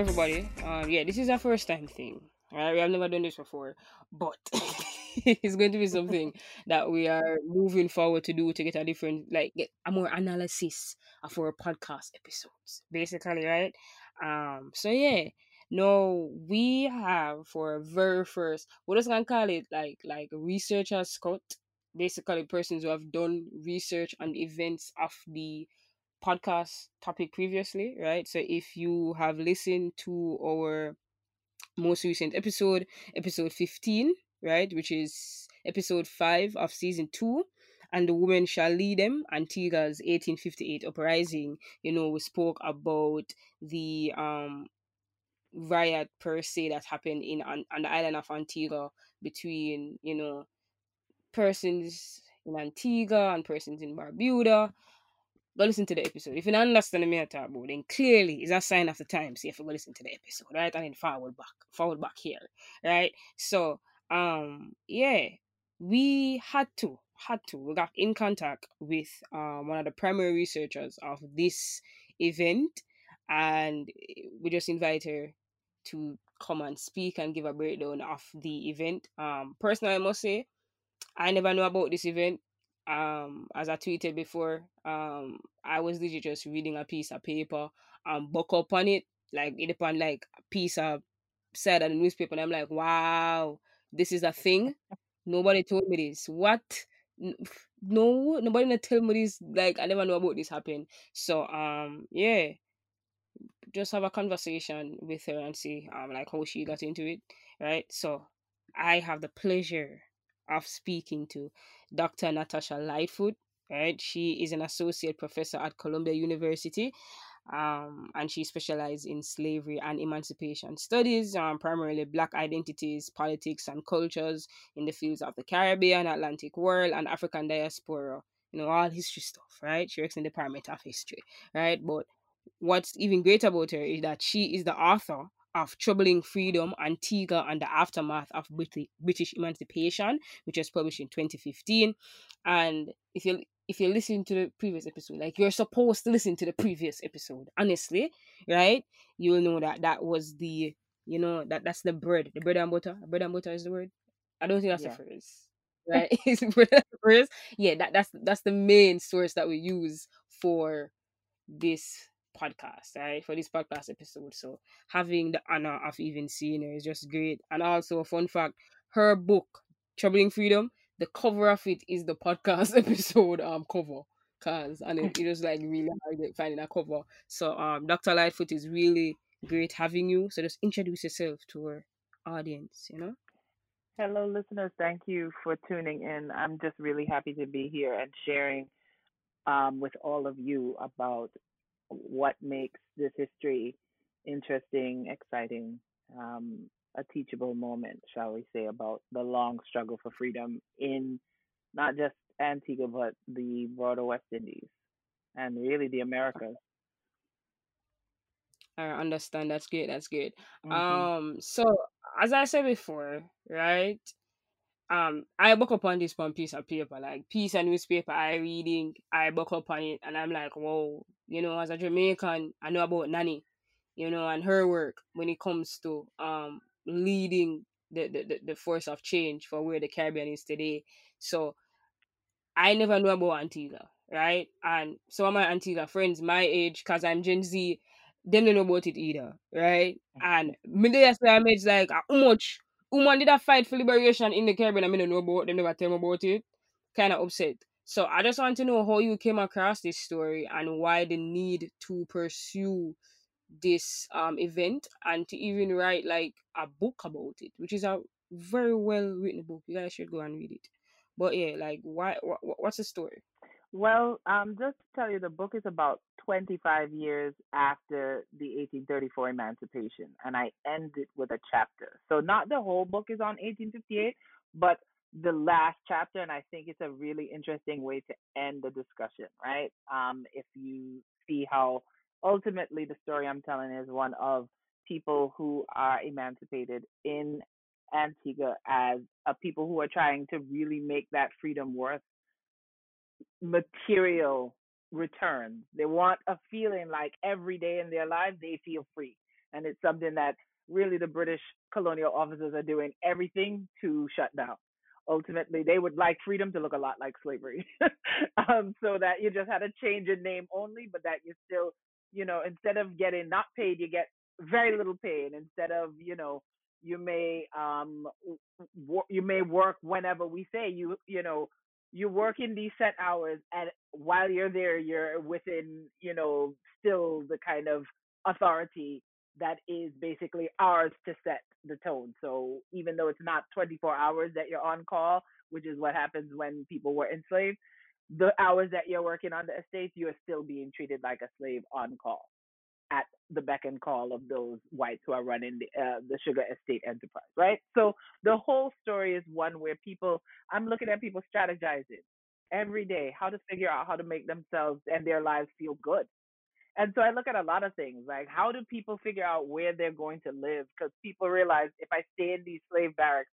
everybody. Um, yeah, this is our first time thing. Right, we have never done this before, but it's going to be something that we are moving forward to do to get a different, like, get a more analysis of our podcast episodes, basically, right? Um, so yeah, no, we have for our very first, we're just gonna call it like like Researcher's Cut, basically persons who have done research on events of the podcast topic previously, right? So if you have listened to our most recent episode, episode 15, right, which is episode 5 of season 2, and the women shall lead them, Antigua's 1858 uprising, you know, we spoke about the um riot per se that happened in on, on the island of Antigua between, you know, persons in Antigua and persons in Barbuda go listen to the episode. If you don't understand me at all, then clearly it's a sign of the times. So you have to go listen to the episode, right? And then forward back, forward back here, right? So, um, yeah, we had to, had to. We got in contact with um one of the primary researchers of this event, and we just invite her to come and speak and give a breakdown of the event. Um, personally, I must say, I never know about this event um as I tweeted before, um I was literally just reading a piece of paper and book up on it, like it upon like a piece of said in the newspaper and I'm like, wow, this is a thing. Nobody told me this. What? No, nobody not tell me this. Like I never know about this happen. So um yeah. Just have a conversation with her and see um like how she got into it. Right. So I have the pleasure of speaking to Dr. Natasha Lightfoot. Right, she is an associate professor at Columbia University, um, and she specializes in slavery and emancipation studies, um, primarily Black identities, politics, and cultures in the fields of the Caribbean, Atlantic world, and African diaspora. You know, all history stuff, right? She works in the Department of History, right? But what's even great about her is that she is the author of Troubling Freedom, Antigua, and the Aftermath of British Emancipation, which was published in 2015. And if you if you listen to the previous episode, like you're supposed to listen to the previous episode, honestly, right? You will know that that was the, you know, that that's the bread, the bread and butter. Bread and butter is the word. I don't think that's yeah. the phrase, right? it's bread and phrase. Yeah, that that's that's the main source that we use for this podcast, right? For this podcast episode. So having the honor of even seeing her is just great. And also a fun fact, her book, Troubling Freedom, the cover of it is the podcast episode um cover. Cause and it, it was like really hard finding a cover. So um Dr. Lightfoot is really great having you. So just introduce yourself to our audience, you know? Hello, listeners. Thank you for tuning in. I'm just really happy to be here and sharing um, with all of you about what makes this history interesting, exciting, um, a teachable moment, shall we say, about the long struggle for freedom in not just Antigua, but the broader West Indies and really the Americas. I understand. That's good. That's good. Mm-hmm. Um, so as I said before, right? Um I book up on this one piece of paper, like piece of newspaper I reading, I book up on it and I'm like, whoa, you know, as a Jamaican, I know about Nanny, you know, and her work when it comes to um leading the, the, the force of change for where the Caribbean is today. So I never knew about Antigua, right? And some of my Antigua friends, my age, cause I'm Gen Z, them don't know about it either, right? And me they say I'm like how much woman did a fight for liberation in the Caribbean. I mean, I know about them, never tell me about it. Kind of upset. So I just want to know how you came across this story and why the need to pursue this um event and to even write like a book about it, which is a very well written book. You guys should go and read it. But yeah, like why? what's the story? Well, um, just to tell you, the book is about 25 years after the 1834 emancipation, and I end it with a chapter. So, not the whole book is on 1858, but the last chapter, and I think it's a really interesting way to end the discussion, right? Um, if you see how ultimately the story I'm telling is one of people who are emancipated in Antigua as a people who are trying to really make that freedom worth material returns. They want a feeling like every day in their lives they feel free. and it's something that really the British colonial officers are doing everything to shut down. Ultimately, they would like freedom to look a lot like slavery, um, so that you just had a change in name only, but that you still, you know, instead of getting not paid, you get very little pay, and instead of, you know, you may um you may work whenever we say you you know you work in these set hours and while you're there you're within you know still the kind of authority that is basically ours to set the tone. So even though it's not 24 hours that you're on call which is what happens when people were enslaved the hours that you're working on the estates you're still being treated like a slave on call at the beck and call of those whites who are running the uh, the sugar estate enterprise, right? So the whole story is one where people, I'm looking at people strategizing every day how to figure out how to make themselves and their lives feel good. And so I look at a lot of things like how do people figure out where they're going to live? Because people realize if I stay in these slave barracks,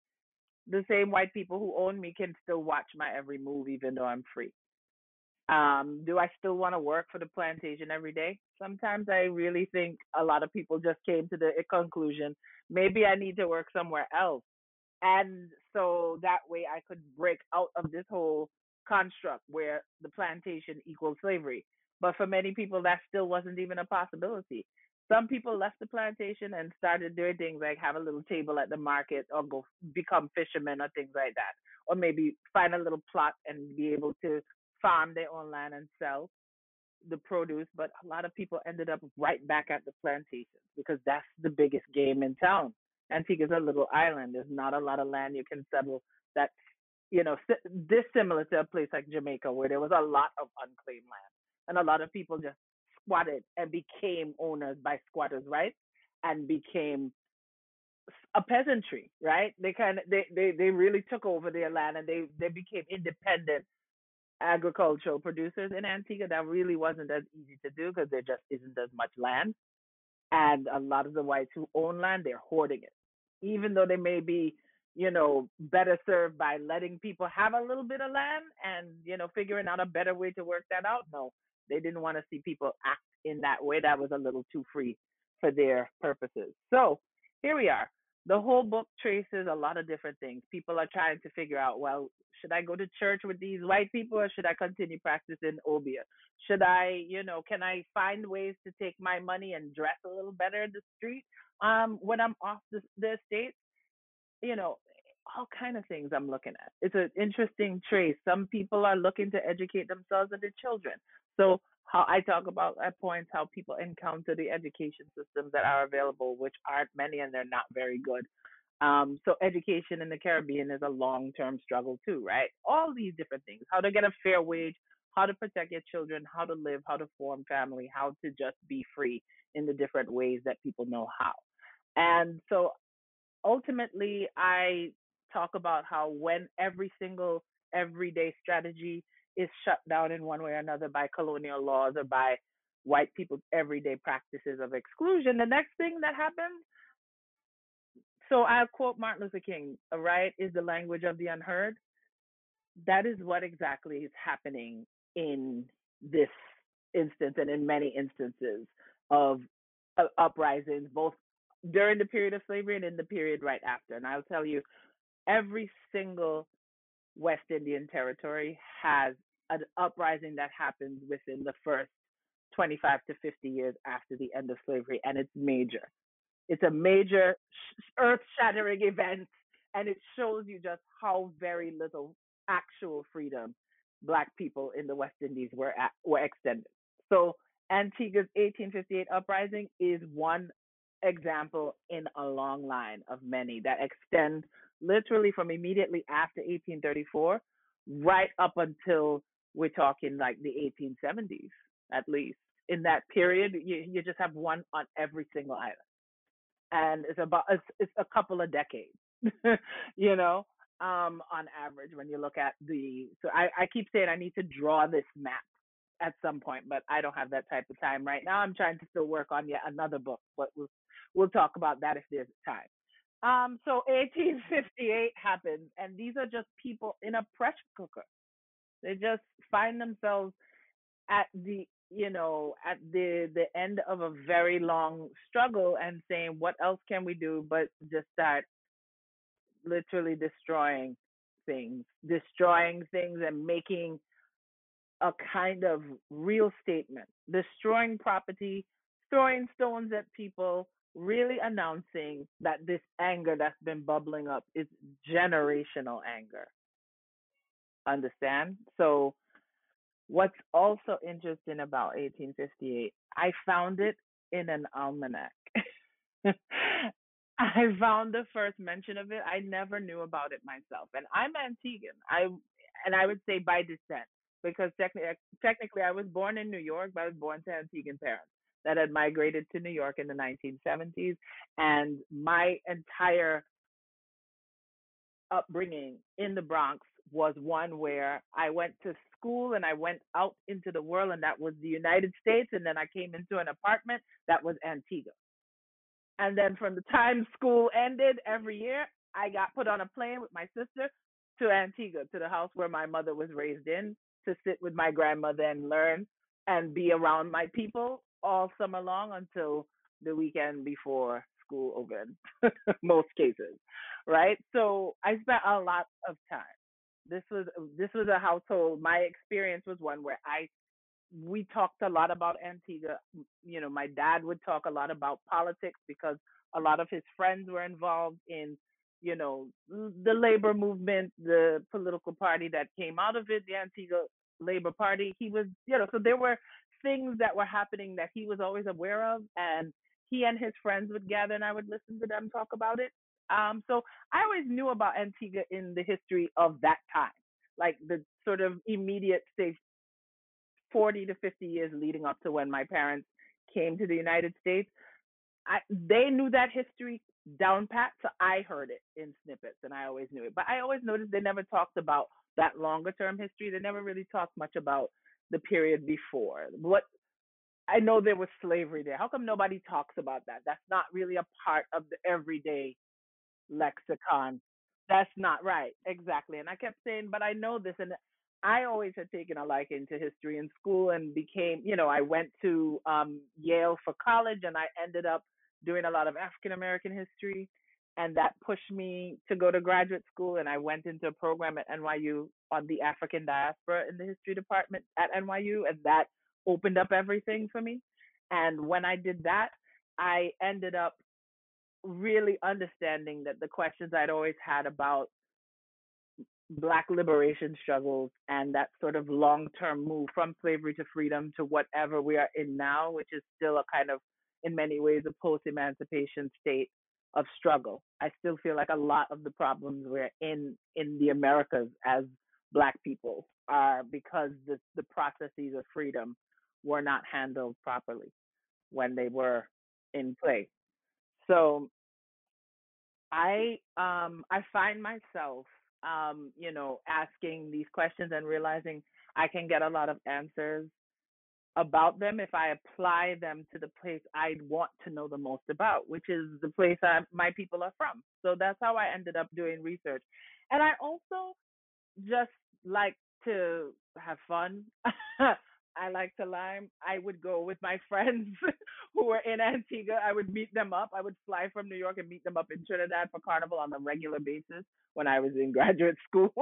the same white people who own me can still watch my every move even though I'm free. Um, do I still want to work for the plantation every day? Sometimes I really think a lot of people just came to the conclusion maybe I need to work somewhere else. And so that way I could break out of this whole construct where the plantation equals slavery. But for many people, that still wasn't even a possibility. Some people left the plantation and started doing things like have a little table at the market or go become fishermen or things like that. Or maybe find a little plot and be able to farm their own land and sell the produce, but a lot of people ended up right back at the plantations because that's the biggest game in town. Antigua is a little island. There's not a lot of land you can settle that's, you know, dissimilar to a place like Jamaica where there was a lot of unclaimed land. And a lot of people just squatted and became owners by squatters' rights and became a peasantry, right? They kind of they, they they really took over their land and they they became independent agricultural producers in Antigua, that really wasn't as easy to do because there just isn't as much land. And a lot of the whites who own land, they're hoarding it. Even though they may be, you know, better served by letting people have a little bit of land and, you know, figuring out a better way to work that out. No, they didn't want to see people act in that way. That was a little too free for their purposes. So here we are the whole book traces a lot of different things. People are trying to figure out, well, should I go to church with these white people or should I continue practicing obeah? Should I, you know, can I find ways to take my money and dress a little better in the street um, when I'm off the, the? You know, all kind of things I'm looking at. It's an interesting trace. Some people are looking to educate themselves and their children. So how I talk about at points how people encounter the education systems that are available, which aren't many and they're not very good. Um, so education in the Caribbean is a long-term struggle too, right? All these different things: how to get a fair wage, how to protect your children, how to live, how to form family, how to just be free in the different ways that people know how. And so ultimately, I talk about how when every single everyday strategy is shut down in one way or another by colonial laws or by white people's everyday practices of exclusion, the next thing that happens, so I'll quote Martin Luther King, right, is the language of the unheard. That is what exactly is happening in this instance and in many instances of uh, uprisings, both during the period of slavery and in the period right after. And I'll tell you, every single West Indian Territory has an uprising that happens within the first 25 to 50 years after the end of slavery, and it's major. It's a major earth shattering event, and it shows you just how very little actual freedom Black people in the West Indies were, at, were extended. So, Antigua's 1858 uprising is one example in a long line of many that extend literally from immediately after 1834 right up until we're talking like the 1870s at least. In that period you, you just have one on every single island. And it's about it's, it's a couple of decades you know um on average when you look at the so I, I keep saying i need to draw this map at some point but i don't have that type of time right now i'm trying to still work on yet another book but we'll we'll talk about that if there's time um, so 1858 happens, and these are just people in a pressure cooker. They just find themselves at the you know, at the the end of a very long struggle and saying, what else can we do but just start literally destroying things, destroying things and making a kind of real statement, destroying property, throwing stones at people, really announcing that this anger that's been bubbling up is generational anger. Understand? So, what's also interesting about 1858, I found it in an almanac. I found the first mention of it. I never knew about it myself, and I'm Antiguan. I and I would say by descent because technically, uh, technically, I was born in New York, but I was born to Antiguan parents that had migrated to New York in the 1970s, and my entire upbringing in the Bronx was one where I went to school and I went out into the world, and that was the United States, and then I came into an apartment that was Antigua. And then from the time school ended every year, I got put on a plane with my sister to Antigua, to the house where my mother was raised in, to sit with my grandmother and learn and be around my people all summer long until the weekend before school opened, most cases, right? So I spent a lot of time. This was this was a household. My experience was one where I we talked a lot about Antigua. You know, my dad would talk a lot about politics because a lot of his friends were involved in, you know, the labor movement, the political party that came out of it, the Antigua Labor Party. He was, you know, so there were things that were happening that he was always aware of, and he and his friends would gather, and I would listen to them talk about it. Um, so I always knew about Antigua in the history of that time, like the sort of immediate, say, 40 to 50 years leading up to when my parents came to the United States. I, they knew that history down pat, so I heard it in snippets, and I always knew it. But I always noticed they never talked about that longer term history. They never really talked much about the period before. What I know there was slavery there. How come nobody talks about that? That's not really a part of the everyday lexicon. That's not right. Exactly. And I kept saying, but I know this. And I always had taken a liking to history in school and became, you know, I went to um, Yale for college and I ended up doing a lot of African American history. And that pushed me to go to graduate school. And I went into a program at NYU on the African diaspora in the history department at NYU. And that opened up everything for me. And when I did that, I ended up really understanding that the questions I'd always had about black liberation struggles and that sort of long term move from slavery to freedom to whatever we are in now, which is still a kind of, in many ways, a post emancipation state of struggle. I still feel like a lot of the problems we're in in the Americas as black people are because the, the processes of freedom were not handled properly when they were in play. So I um I find myself um, you know, asking these questions and realizing I can get a lot of answers about them if I apply them to the place I want to know the most about, which is the place my people are from. So that's how I ended up doing research. And I also just like to have fun. I like to lime. I would go with my friends who were in Antigua. I would meet them up. I would fly from New York and meet them up in Trinidad for carnival on a regular basis when I was in graduate school.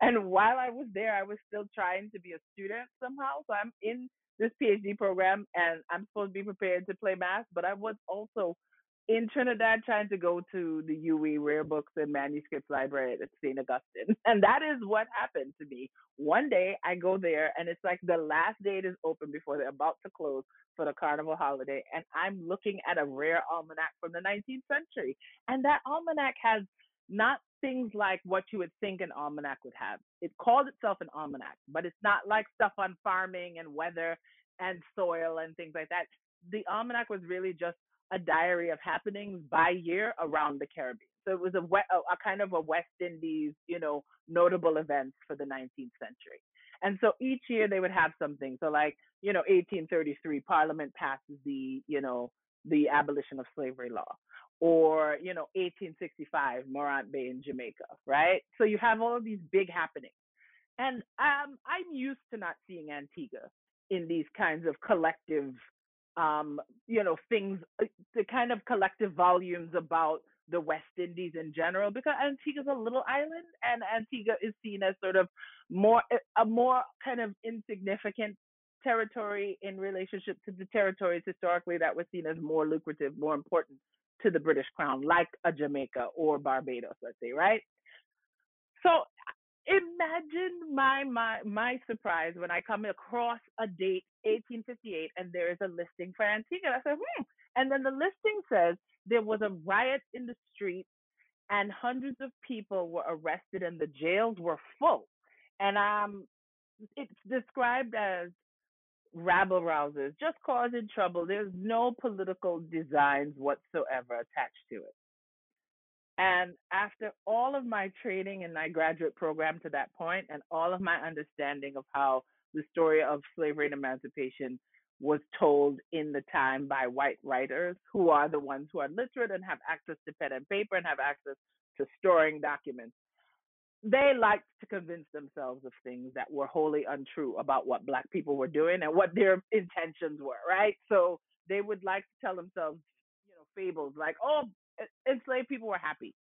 and while I was there, I was still trying to be a student somehow. So I'm in this PhD program and I'm supposed to be prepared to play math, but I was also in Trinidad trying to go to the UWI Rare Books and Manuscripts Library at St. Augustine. And that is what happened to me. One day I go there and it's like the last day it is open before they're about to close for the carnival holiday. And I'm looking at a rare almanac from the 19th century. And that almanac has not things like what you would think an almanac would have. It called itself an almanac, but it's not like stuff on farming and weather and soil and things like that. The almanac was really just a diary of happenings by year around the Caribbean. So it was a, a, kind of a West Indies, you know, notable events for the 19th century. And so each year they would have something. So like, you know, 1833, Parliament passes the, you know, the abolition of slavery law. Or, you know, 1865, Morant Bay in Jamaica, right? So you have all of these big happenings. And um, I'm used to not seeing Antigua in these kinds of collective, um, you know, things, uh, the kind of collective volumes about the West Indies in general, because Antigua is a little island, and Antigua is seen as sort of more a more kind of insignificant territory in relationship to the territories historically that were seen as more lucrative, more important to the British Crown, like a Jamaica or Barbados, let's say, right? So imagine my my my surprise when I come across a date 1858 and there is a listing for Antigua. I said, hmm. And then the listing says there was a riot in the street and hundreds of people were arrested and the jails were full. And um it's described as rabble rousers, just causing trouble. There's no political designs whatsoever attached to it. And after all of my training in my graduate program to that point, and all of my understanding of how the story of slavery and emancipation was told in the time by white writers who are the ones who are literate and have access to pen and paper and have access to storing documents they liked to convince themselves of things that were wholly untrue about what black people were doing and what their intentions were, right? So they would like to tell themselves, you know, fables like, oh, enslaved people were happy,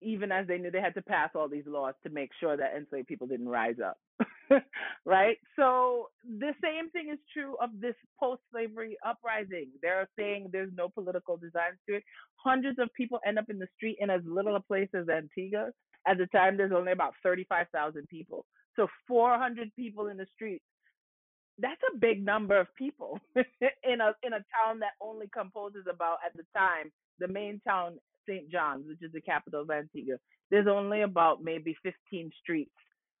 even as they knew they had to pass all these laws to make sure that enslaved people didn't rise up, right? So the same thing is true of this post-slavery uprising. They're saying there's no political designs to it. Hundreds of people end up in the street in as little a place as Antigua at the time, there's only about 35,000 people. So 400 people in the streets. That's a big number of people in a in a town that only composes about at the time the main town St. John's, which is the capital of Antigua. There's only about maybe 15 streets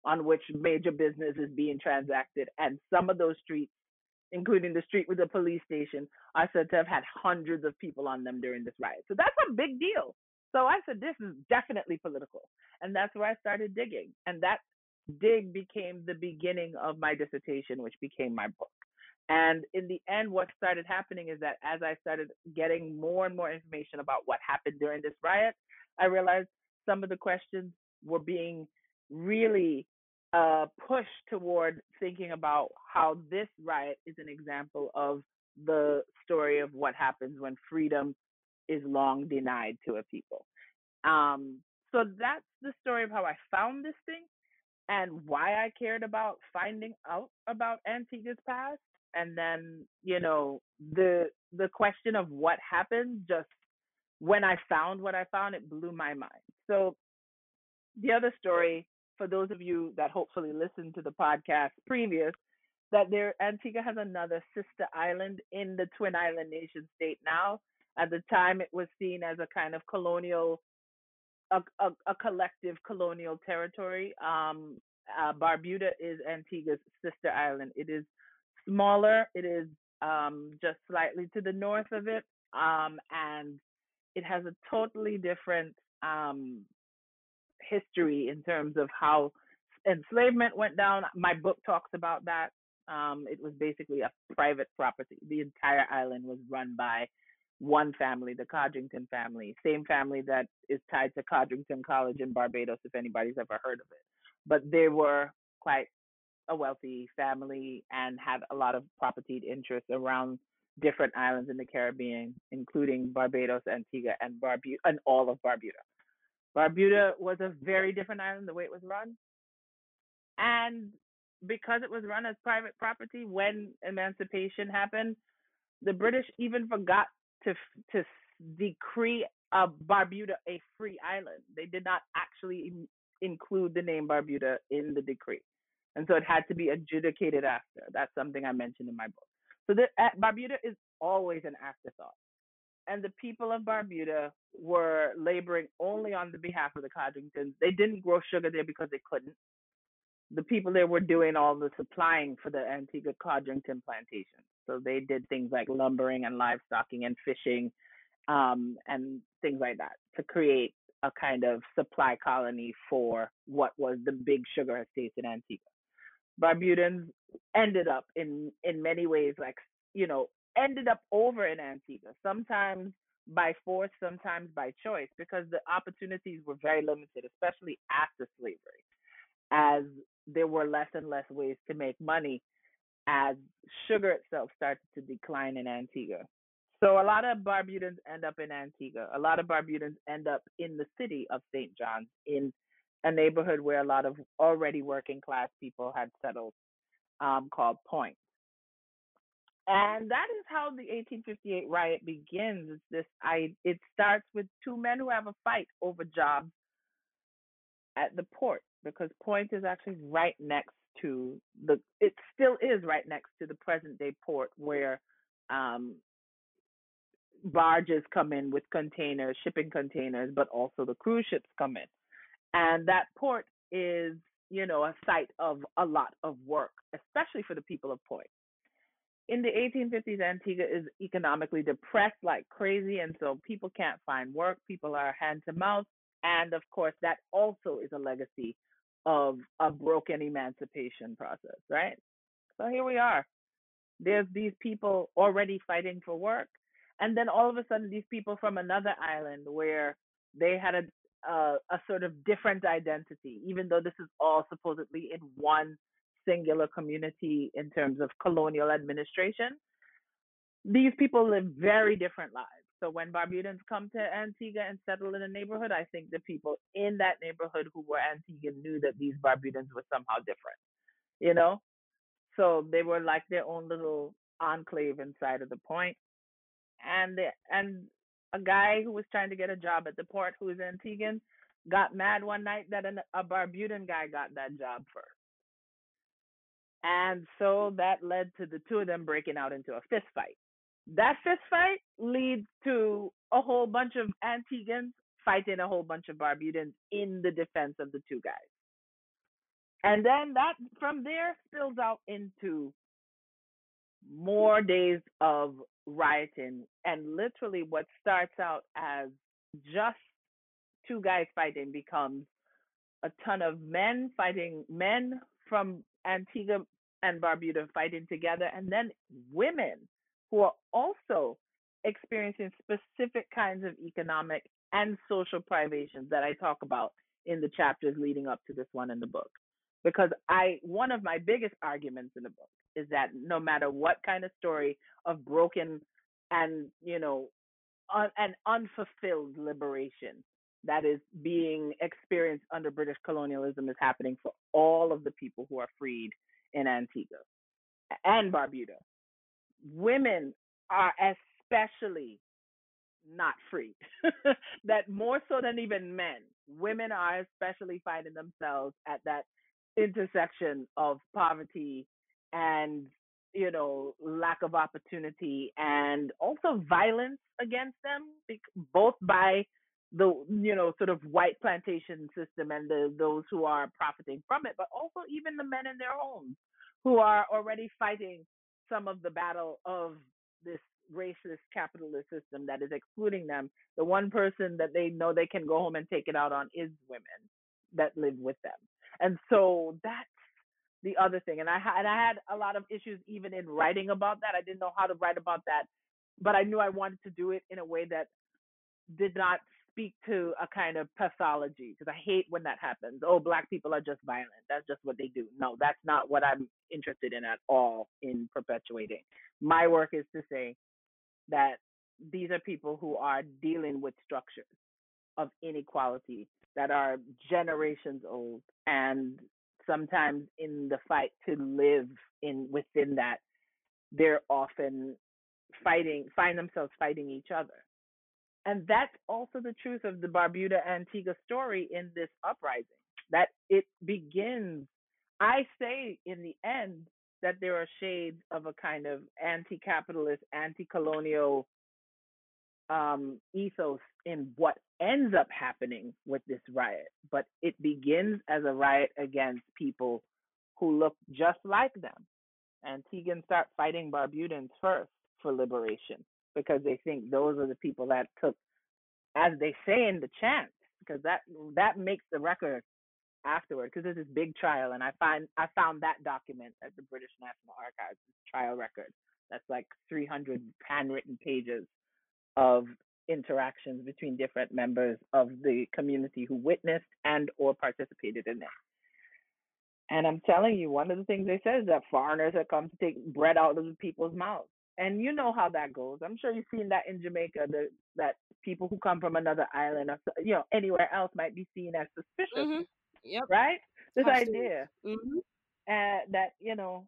on which major business is being transacted, and some of those streets, including the street with the police station, are said to have had hundreds of people on them during this riot. So that's a big deal. So I said, this is definitely political. And that's where I started digging. And that dig became the beginning of my dissertation, which became my book. And in the end, what started happening is that as I started getting more and more information about what happened during this riot, I realized some of the questions were being really uh, pushed toward thinking about how this riot is an example of the story of what happens when freedom is long denied to a people. Um, so that's the story of how I found this thing and why I cared about finding out about Antigua's past. And then, you know, the the question of what happened just when I found what I found, it blew my mind. So the other story, for those of you that hopefully listened to the podcast previous, that there Antigua has another sister island in the Twin Island nation state now. At the time, it was seen as a kind of colonial a, a, a collective colonial territory. Um, uh, Barbuda is Antigua's sister island. It is smaller. It is um, just slightly to the north of it, um, and it has a totally different um, history in terms of how enslavement went down. My book talks about that. Um, it was basically a private property. The entire island was run by one family, the Codrington family, same family that is tied to Codrington College in Barbados, if anybody's ever heard of it. But they were quite a wealthy family and had a lot of property interests around different islands in the Caribbean, including Barbados, Antigua, and Barbuda, and all of Barbuda. Barbuda was a very different island the way it was run, and because it was run as private property when emancipation happened, the British even forgot to to decree uh, Barbuda a free island. They did not actually in, include the name Barbuda in the decree, and so it had to be adjudicated after. That's something I mentioned in my book. So the, uh, Barbuda is always an afterthought, and the people of Barbuda were laboring only on the behalf of the Codringtons. They didn't grow sugar there because they couldn't. The people there were doing all the supplying for the Antigua Codrington plantations. So they did things like lumbering and livestocking and fishing um, and things like that to create a kind of supply colony for what was the big sugar estates in Antigua. Barbudans ended up in in many ways like you know ended up over in Antigua sometimes by force sometimes by choice because the opportunities were very limited especially after slavery as there were less and less ways to make money as sugar itself started to decline in Antigua. So a lot of Barbudans end up in Antigua. A lot of Barbudans end up in the city of St. John's, in a neighborhood where a lot of already working class people had settled, um, called Point. And that is how the 1858 riot begins. It's this I it starts with two men who have a fight over jobs at the port because Point is actually right next to the it still is right next to the present day port where um barges come in with containers, shipping containers, but also the cruise ships come in. And that port is, you know, a site of a lot of work, especially for the people of Port. In the 1850s, Antigua is economically depressed like crazy, and so people can't find work. People are hand to mouth. And of course, that also is a legacy of a broken emancipation process, right? So here we are. There's these people already fighting for work and then all of a sudden these people from another island where they had a a, a sort of different identity even though this is all supposedly in one singular community in terms of colonial administration these people live very different lives so when barbudans come to antigua and settle in a neighborhood i think the people in that neighborhood who were antiguan knew that these barbudans were somehow different you know so they were like their own little enclave inside of the point. and the, and a guy who was trying to get a job at the port who was Antiguan got mad one night that an, a Barbudan guy got that job first. And so that led to the two of them breaking out into a fist fight. That fist fight leads to a whole bunch of Antiguans fighting a whole bunch of Barbudans in the defense of the two guys. And then that from there spills out into more days of rioting and literally what starts out as just two guys fighting becomes a ton of men fighting men from Antigua and Barbuda fighting together and then women who are also experiencing specific kinds of economic and social privations that I talk about in the chapters leading up to this one in the book because I one of my biggest arguments in the book is that no matter what kind of story of broken and you know un, and unfulfilled liberation that is being experienced under British colonialism is happening for all of the people who are freed in Antigua and Barbuda. Women are especially not free. that more so than even men, women are especially finding themselves at that intersection of poverty and you know lack of opportunity and also violence against them both by the you know sort of white plantation system and the those who are profiting from it but also even the men in their homes who are already fighting some of the battle of this racist capitalist system that is excluding them the one person that they know they can go home and take it out on is women that live with them and so that's the other thing. And I and I had a lot of issues even in writing about that. I didn't know how to write about that, but I knew I wanted to do it in a way that did not speak to a kind of pathology because I hate when that happens. Oh, black people are just violent. That's just what they do. No, that's not what I'm interested in at all in perpetuating. My work is to say that these are people who are dealing with structures of inequality that are generations old and sometimes in the fight to live in within that they're often fighting find themselves fighting each other and that's also the truth of the barbuda antigua story in this uprising that it begins i say in the end that there are shades of a kind of anti-capitalist anti-colonial um, ethos in what ends up happening with this riot, but it begins as a riot against people who look just like them. Antiguans start fighting Barbudans first for liberation because they think those are the people that took, as they say in the chant, because that that makes the record afterward. Because there's this big trial, and I find I found that document at the British National Archives, trial record. That's like 300 handwritten pages of interactions between different members of the community who witnessed and or participated in it. And I'm telling you, one of the things they said is that foreigners have come to take bread out of the people's mouths. And you know how that goes. I'm sure you've seen that in Jamaica, the, that people who come from another island or you know anywhere else might be seen as suspicious. Mm-hmm. Yep. Right? This Absolutely. idea Mm-hmm. uh, that you know,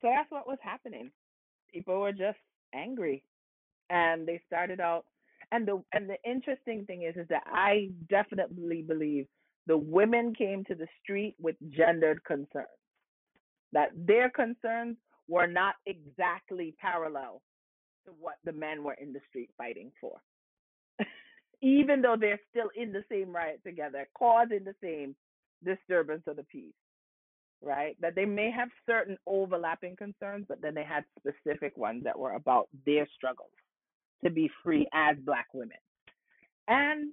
so that's what was happening. People were just angry, and they started out. And the and the interesting thing is, is that I definitely believe the women came to the street with gendered concerns. That their concerns were not exactly parallel to what the men were in the street fighting for. Even though they're still in the same riot together, causing the same disturbance of the peace right? That they may have certain overlapping concerns, but then they had specific ones that were about their struggles to be free as Black women. And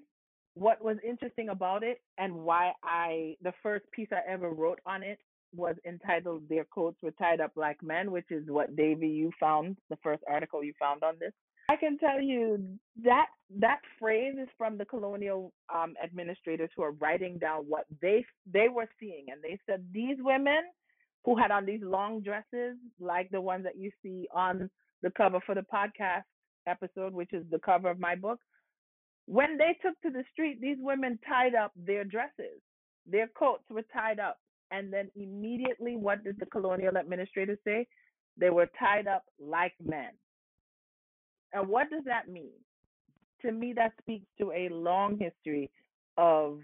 what was interesting about it, and why I, the first piece I ever wrote on it was entitled Their Coats Were Tied Up Like Men, which is what Davy you found, the first article you found on this. I can tell you that that phrase is from the colonial um, administrators who are writing down what they they were seeing, and they said these women who had on these long dresses, like the ones that you see on the cover for the podcast episode, which is the cover of my book, when they took to the street, these women tied up their dresses, their coats were tied up, and then immediately, what did the colonial administrators say? They were tied up like men. And what does that mean? To me, that speaks to a long history of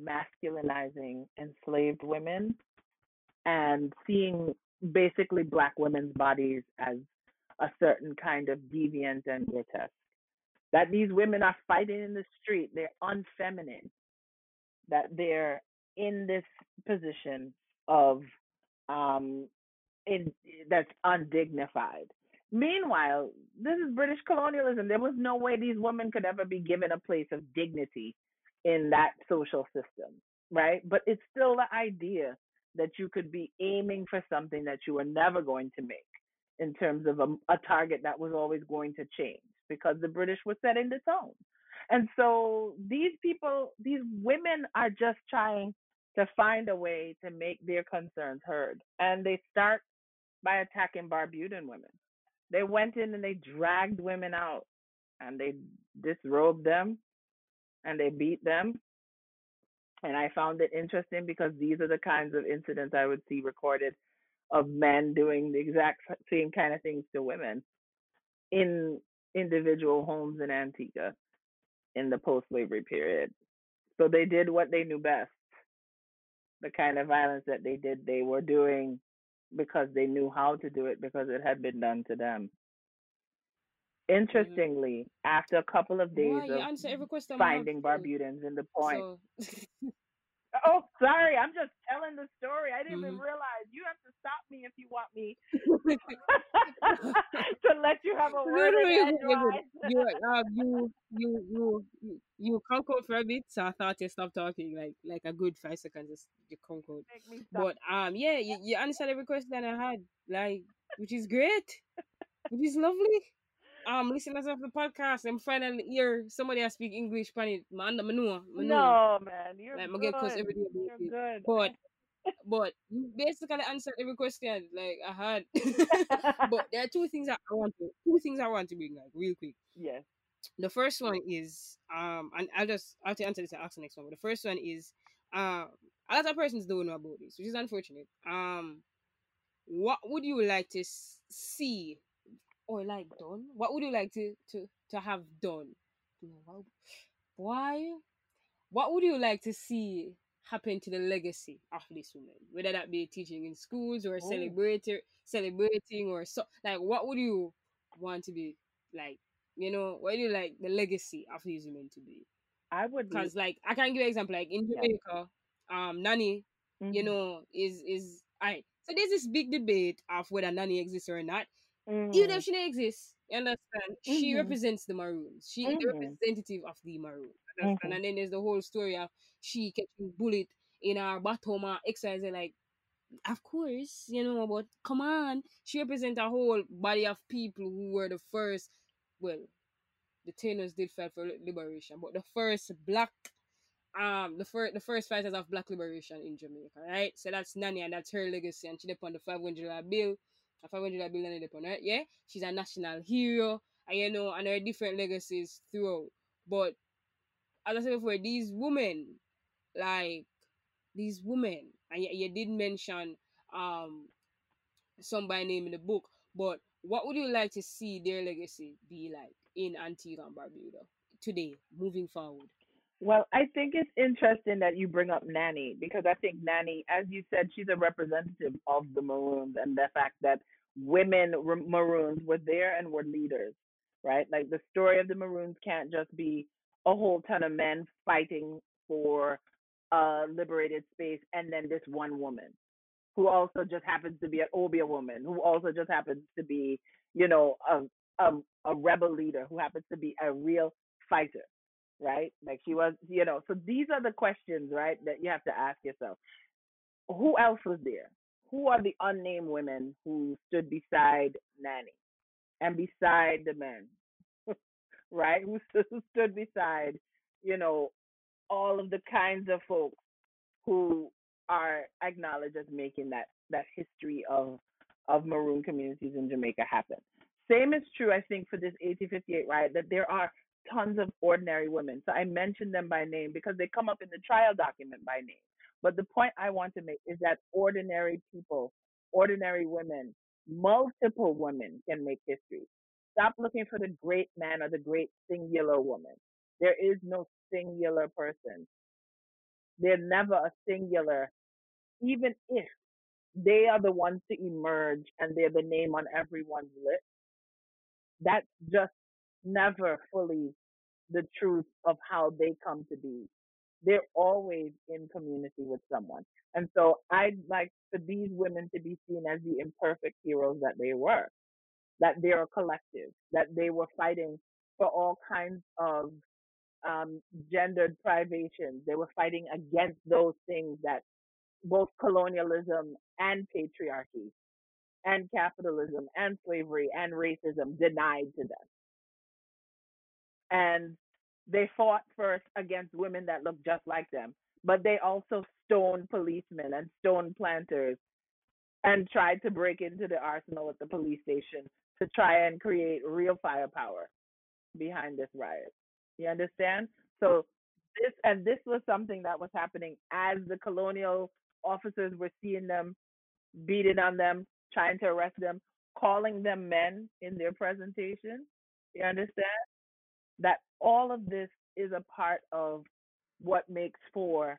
masculinizing enslaved women and seeing basically black women's bodies as a certain kind of deviant and grotesque. That these women are fighting in the street, they're unfeminine, that they're in this position of um in that's undignified Meanwhile, this is British colonialism. There was no way these women could ever be given a place of dignity in that social system, right? But it's still the idea that you could be aiming for something that you were never going to make in terms of a, a target that was always going to change because the British were setting the tone. And so these people, these women are just trying to find a way to make their concerns heard. And they start by attacking Barbudan women they went in and they dragged women out and they disrobed them and they beat them. And I found it interesting because these are the kinds of incidents I would see recorded of men doing the exact same kind of things to women in individual homes in Antigua in the post slavery period. So they did what they knew best. The kind of violence that they did, they were doing because they knew how to do it because it had been done to them. Mm-hmm. Interestingly, after a couple of days Why of answer every question I have finding too. Barbudans in the point. So Oh, sorry, I'm just telling the story. I didn't even Mhm. realize. You have to stop me if you want me to let you have a word no, in you're good, you're good. edgewise. You, um, you, you, you, you, you for a bit, so I thought you stopped talking, like, like a good five seconds. Just you. Make. But um, yeah, you, you answered every question that I had, like, which is great, which is lovely. Um, listeners of the podcast, I'm finally hear somebody that speak English, pan it. Man, I know, I know. No, man, you're Like, I get good. every day You're good. But, but you basically answered every question, like I had. but there are two things that I want to, two things I want to bring, like, real quick. yes. The first one is um, and I'll just I'll have to answer this and ask the next one. But the first one is um, a lot of persons don't know about this, which is unfortunate. Um, what would you like to see or like done? What would you like to to to have done? You Why? What would you like to see happen to the legacy of this woman? Whether that be teaching in schools or Ooh. celebrating, celebrating or so. Like, what would you want to be like? You know, what do you like the legacy of these women to be? I would Because, like, I can give you an example. Like in Yeah. Jamaica, um, nanny, you Mhm. know, is is I. So there's this big debate of whether nanny exists or not even Mhm. if she didn't exist, you understand? She Mhm. represents the Maroons. She is the representative of the Maroons. Mhm. And then there's the whole story of she catching bullet in her bottom or exercise like of course, you know, but come on. She represents a whole body of people who were the first well, the Tainos did fight for liberation, but the first black um the first the first fighters of black liberation in Jamaica, right? So that's Nanny and that's her legacy and she depend on the five hundred dollar bill. And depend, right? Yeah. She's a national hero and you know and are different legacies throughout. But as I said before, these women, like these women, and you, you did mention um some by name in the book, but what would you like to see their legacy be like in Antigua and Barbuda today, moving forward? Well, I think it's interesting that you bring up Nanny because I think Nanny, as you said, she's a representative of the Maroons and the fact that women Maroons were there and were leaders, right? Like the story of the Maroons can't just be a whole ton of men fighting for a liberated space and then this one woman who also just happens to be an Obeah woman, who also just happens to be, you know, a, a, a rebel leader, who happens to be a real fighter right? Like she was, you know. So these are the questions, right, that you have to ask yourself. Who else was there? Who are the unnamed women who stood beside Nanny and beside the men, right? Who, stood beside, you know, all of the kinds of folks who are acknowledged as making that that history of of maroon communities in Jamaica happen. Same is true, I think, for this 1858 riot, that there are tons of ordinary women. So I mention them by name because they come up in the trial document by name. But the point I want to make is that ordinary people, ordinary women, multiple women can make history. Stop looking for the great man or the great singular woman. There is no singular person. There's never a singular, even if they are the ones to emerge and they're the name on everyone's lip. That's just never fully the truth of how they come to be. They're always in community with someone. And so I'd like for these women to be seen as the imperfect heroes that they were, that they're collective, that they were fighting for all kinds of um, gendered privations. They were fighting against those things that both colonialism and patriarchy and capitalism and slavery and racism denied to them and they fought first against women that looked just like them, but they also stoned policemen and stoned planters and tried to break into the arsenal at the police station to try and create real firepower behind this riot. You understand? So this and this was something that was happening as the colonial officers were seeing them beating on them, trying to arrest them, calling them men in their presentation. You understand? That all of this is a part of what makes for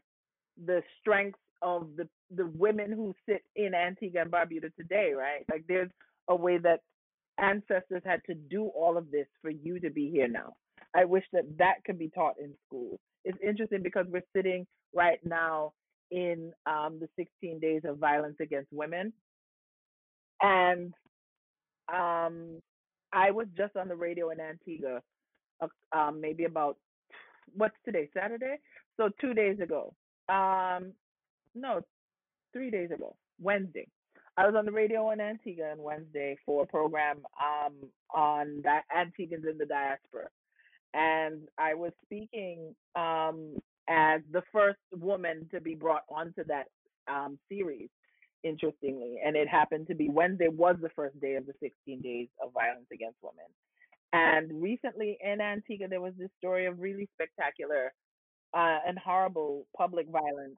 the strength of the the women who sit in Antigua and Barbuda today, right? Like there's a way that ancestors had to do all of this for you to be here now. I wish that that could be taught in school. It's interesting because we're sitting right now in um, the 16 days of violence against women, and um, I was just on the radio in Antigua um, maybe about what's today, Saturday? So two days ago. Um, no, three days ago, Wednesday. I was on the radio on Antigua on Wednesday for a program um, on di- Antiguans in the diaspora. And I was speaking um, as the first woman to be brought onto that um, series, interestingly. And it happened to be Wednesday was the first day of the 16 days of violence against women. And recently in Antigua, there was this story of really spectacular uh, and horrible public violence.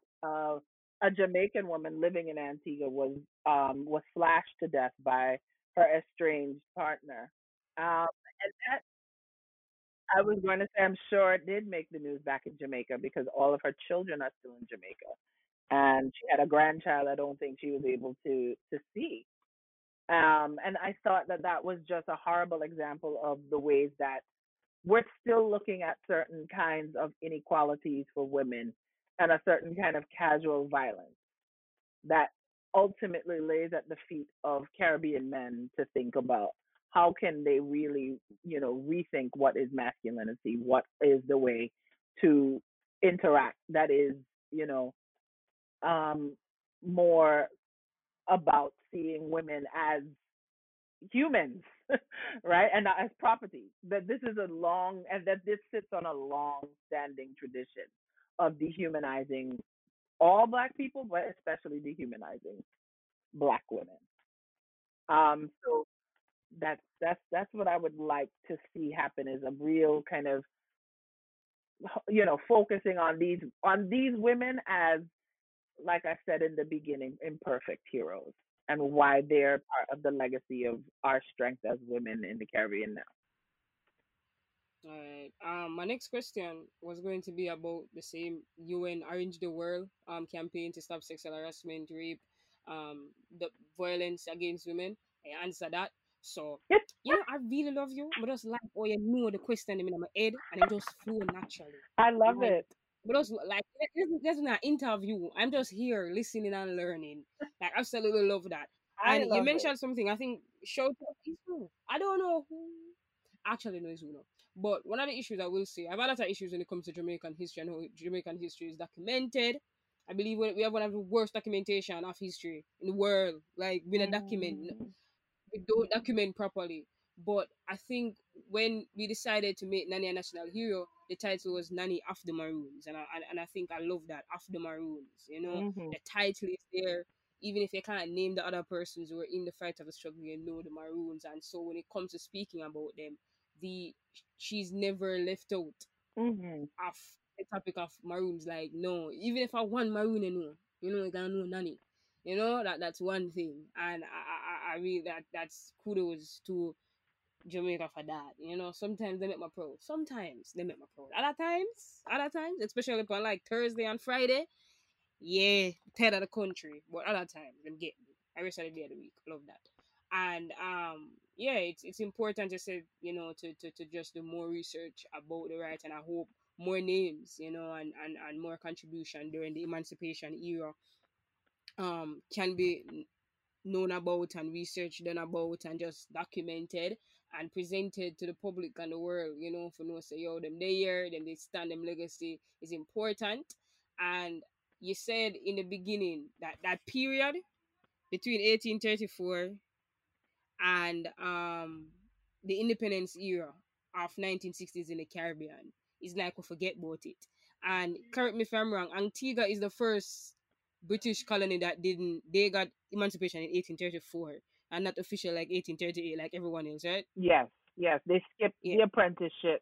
A Jamaican woman living in Antigua was um, was slashed to death by her estranged partner. Um, and that I was going to say, I'm sure it did make the news back in Jamaica because all of her children are still in Jamaica, and she had a grandchild. I don't think she was able to to see. Um, and I thought that that was just a horrible example of the ways that we're still looking at certain kinds of inequalities for women and a certain kind of casual violence that ultimately lays at the feet of Caribbean men to think about how can they really, you know, rethink what is masculinity, what is the way to interact that is, you know, um, more about seeing women as humans, right? And not as property. That this is a long, and that this sits on a long standing tradition of dehumanizing all black people, but especially dehumanizing black women. Um, so that's that's that's what I would like to see happen is a real kind of you know focusing on these on these women as like I said in the beginning, imperfect heroes and why they're part of the legacy of our strength as women in the Caribbean now. All right. Um, my next question was going to be about the same UN Orange the World um campaign to stop sexual harassment, rape, um, the violence against women. I answer that. So you know, I really love you, but just like oh you know the question in my head and it just flow naturally. I love Like it. But also like this is this is an interview. I'm just here listening and learning. Like I absolutely love that. I And you love it. mentioned something. I think shout out is who? I don't know who actually no, who no. But one of the issues I will say, I've had a lot of issues when it comes to Jamaican history and how Jamaican history is documented. I believe we have one of the worst documentation of history in the world. Like we don't document Mm, we don't document properly. But I think when we decided to make Nanny a national hero, the title was Nani of the Maroons, and I and, and I think I love that of the Maroons. You know, mhm. the title is there, even if you can't name the other persons who were in the fight of the struggle. You know the Maroons, and so when it comes to speaking about them, the she's never left out Mhm. of the topic of maroons. Like, no, even if I want maroon, you know, you know, you gotta know nanny. You know, that that's one thing. And I I, I I really that that's kudos to Jamaica for that. You know, sometimes they make my pro. Sometimes they make my proud. Other times, other times, especially on like Thursday and Friday, yeah, head of the country. But other times, them get me. Every Saturday of the week. Love that. And um, yeah, it's it's important to say, you know, to, to, to just do more research about the right and I hope more names, you know, and, and, and more contribution during the emancipation era um can be known about and research done about and just documented and presented to the public and the world, you know, for no say yo, them they here, them they stand them legacy is important. And you said in the beginning that that period between 1834 and um the independence era of 1960s in the Caribbean is like we forget about it. And correct me if I'm wrong, Antigua is the first British colony that didn't they got emancipation in 1834 and not official like 1838 like everyone else, right? Yes, yes. They skipped Yeah. the apprenticeship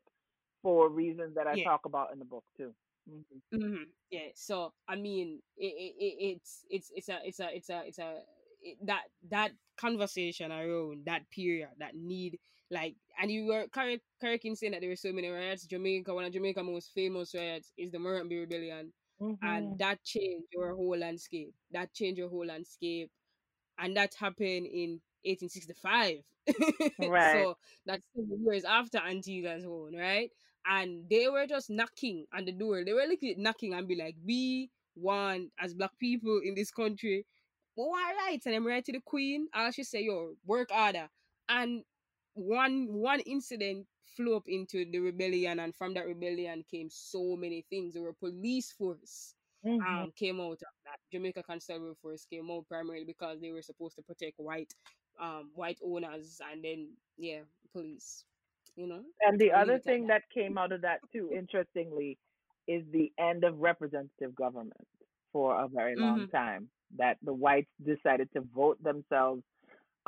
for reasons that I Yeah. talk about in the book too. Mhm. hmm Yeah. So I mean, it, it, it, it's it's it's a it's a it's a it's a it, that that conversation around that period that need like and you were correct correct in saying that there were so many riots. Jamaica, one of Jamaica's most famous riots is the Morant Bay Rebellion, Mhm. and that changed your whole landscape. That changed your whole landscape, and that happened in 1865. Right. so that's seven years after Antigua's own, right? And they were just knocking on the door. They were literally knocking and be like, "We want as black people in this country, we want rights." And I'm right to the Queen. And she say, "Yo, work harder." And one one incident flew up into the rebellion, and from that rebellion came so many things. There were police force Mhm. um came out. Jamaica Constabulary Force came out primarily because they were supposed to protect white um white owners and then yeah, police. You know? And the other thing that. that came out of that too, interestingly, is the end of representative government for a very long Mhm. time. That the whites decided to vote themselves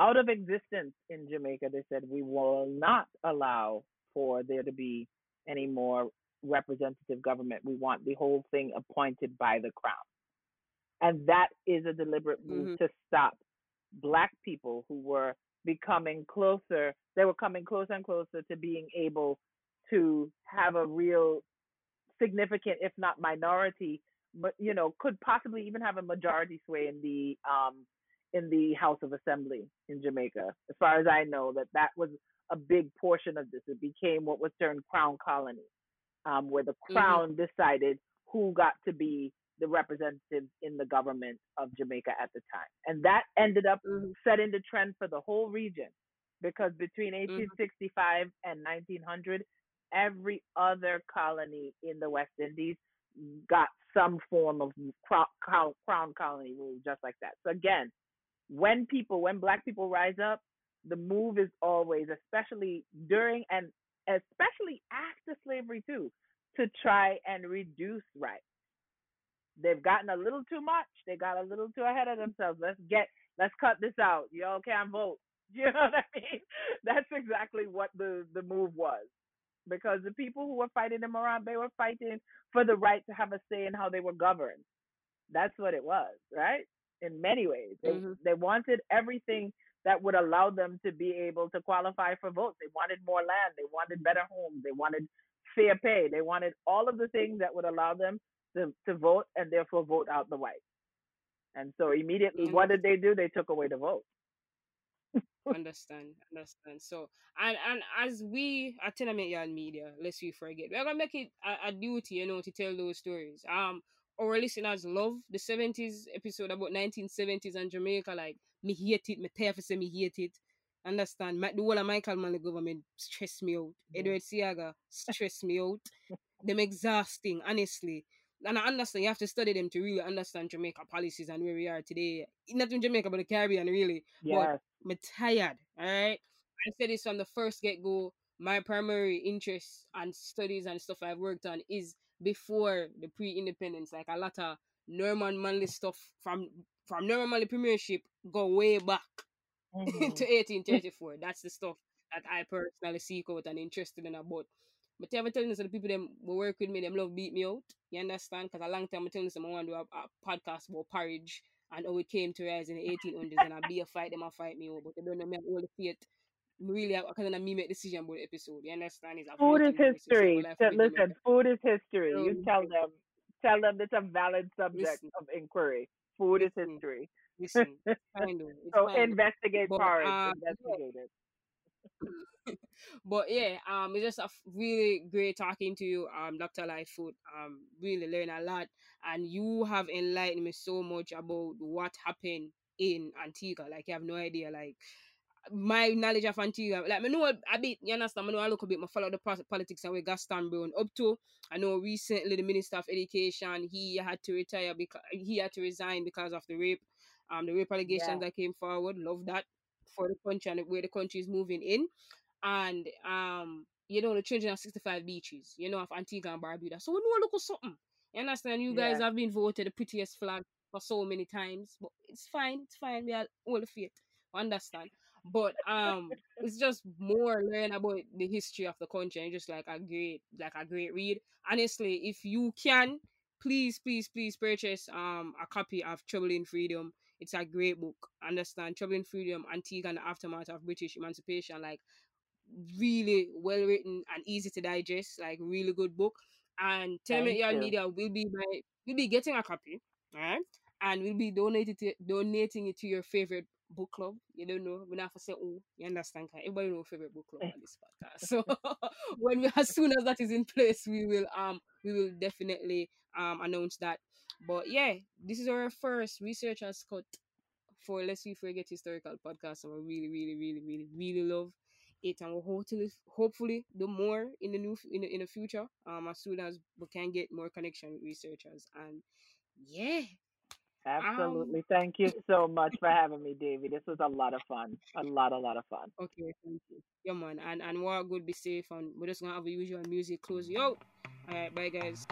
out of existence in Jamaica. They said we will not allow for there to be any more representative government. We want the whole thing appointed by the crown. And that is a deliberate move Mhm. to stop black people who were becoming closer, they were coming closer and closer to being able to have a real significant, if not minority, but you know, could possibly even have a majority sway in the um in the House of Assembly in Jamaica. As far as I know, that that was a big portion of this. It became what was termed Crown Colony, um, where the Mhm. Crown decided who got to be the representatives in the government of Jamaica at the time, and that ended up Mhm. setting the trend for the whole region because between Mhm. 1865 and 1900 every other colony in the west indies got some form of crown, crown, crown colony rule just like that so again when people when black people rise up the move is always especially during and especially after slavery too to try and reduce rights they've gotten a little too much. They got a little too ahead of themselves. Let's get let's cut this out. Y'all can't vote. You know what I mean? That's exactly what the the move was. Because the people who were fighting around, they were fighting for the right to have a say in how they were governed. That's what it was, right? In many ways, they, Mhm. they wanted everything that would allow them to be able to qualify for votes. They wanted more land. They wanted better homes. They wanted fair pay. They wanted all of the things that would allow them to, to vote and therefore vote out the white. And so immediately, what did they do? They took away the vote. understand, understand. So, and and as we at Tenement Yaad Media, lest we forget, we're gonna make it a, a duty, you know, to tell those stories. Um, our listeners love the seventies episode about nineteen seventies and Jamaica. Like me hate it, me tired for say me hate it. Understand? My, the whole of Michael Manley government stress me out. Mhm. Edward Seaga stress me out. Them exhausting, honestly. And I understand you have to study them to really understand Jamaica policies and where we are today. Not in Jamaica, but the Caribbean, really Yes. me tired. All right. I said this from the first get go. My primary interest and studies and stuff I've worked on is before the pre independence. Like a lot of Norman Manley stuff from from Norman Manley Premiership go way back Mhm. to 1834. That's the stuff that I personally seek out and interested in about. But I'm telling you, so the people them who work with me, them love beat me out. You understand? Because a long time I'm telling them I want to do a, a podcast about porridge and how it came to rise in the 1800s and I be a fight them and fight me out. But they don't know me all the faith. Really, I kind of me make decision about the episode. You understand? It's Food is fighting process, so history. So, will listen, food is history. You Um, tell them, tell them it's a valid subject Listen. of inquiry. Food is Listen. history. Listen, though. It's So investigate But, porridge. yeah. investigate it. but yeah, um, it's just a really great talking to you, um, Dr. Lightfoot. Um, really learn a lot, and you have enlightened me so much about what happened in Antigua. Like you have no idea. Like my knowledge of Antigua, like I know a bit. You understand? I know a little bit. I follow the politics and where Gaston Brown up to. I know recently the Minister of Education he had to retire because he had to resign because of the rape, um, the rape allegations Yeah. that came forward. Love that for the country and where the country is moving in and um, you know, the 365 beaches, you know, of Antigua and Barbuda. So we know look at something. You understand? You guys Yeah. have been voted the prettiest flag for so many times, but it's fine, it's fine. We are all of it. Understand? But um, it's just more learn about the history of the country and just like a great, like a great read. Honestly, if you can, please, please, please purchase um a copy of Troubling Freedom. It's a great book. Understand? Troubling Freedom, Antigua and the Aftermath of British Emancipation. Like really well written and easy to digest, like really good book. And Tenement Yaad. Media will be by will be getting a copy, alright? And we'll be donating to, donating it to your favorite book club. You don't know, we not for say oh, you understand? Everybody know favorite book club on this podcast. So when we as soon as that is in place, we will um we will definitely um announce that. But yeah, this is our first Researcher's Cut for Lest We Forget Historical podcast, and we really, really, really, really, really love it, and we'll hopefully, hopefully, do more in the new in the, in the future. Um, as soon as we can get more connection with researchers, and yeah, um, Absolutely. Thank you so much for having me, Davey. This was a lot of fun. A lot, a lot of fun. okay, thank you, yeah, man, and and we're good, be safe, and we're just gonna have a usual music close you out. All right, bye, guys.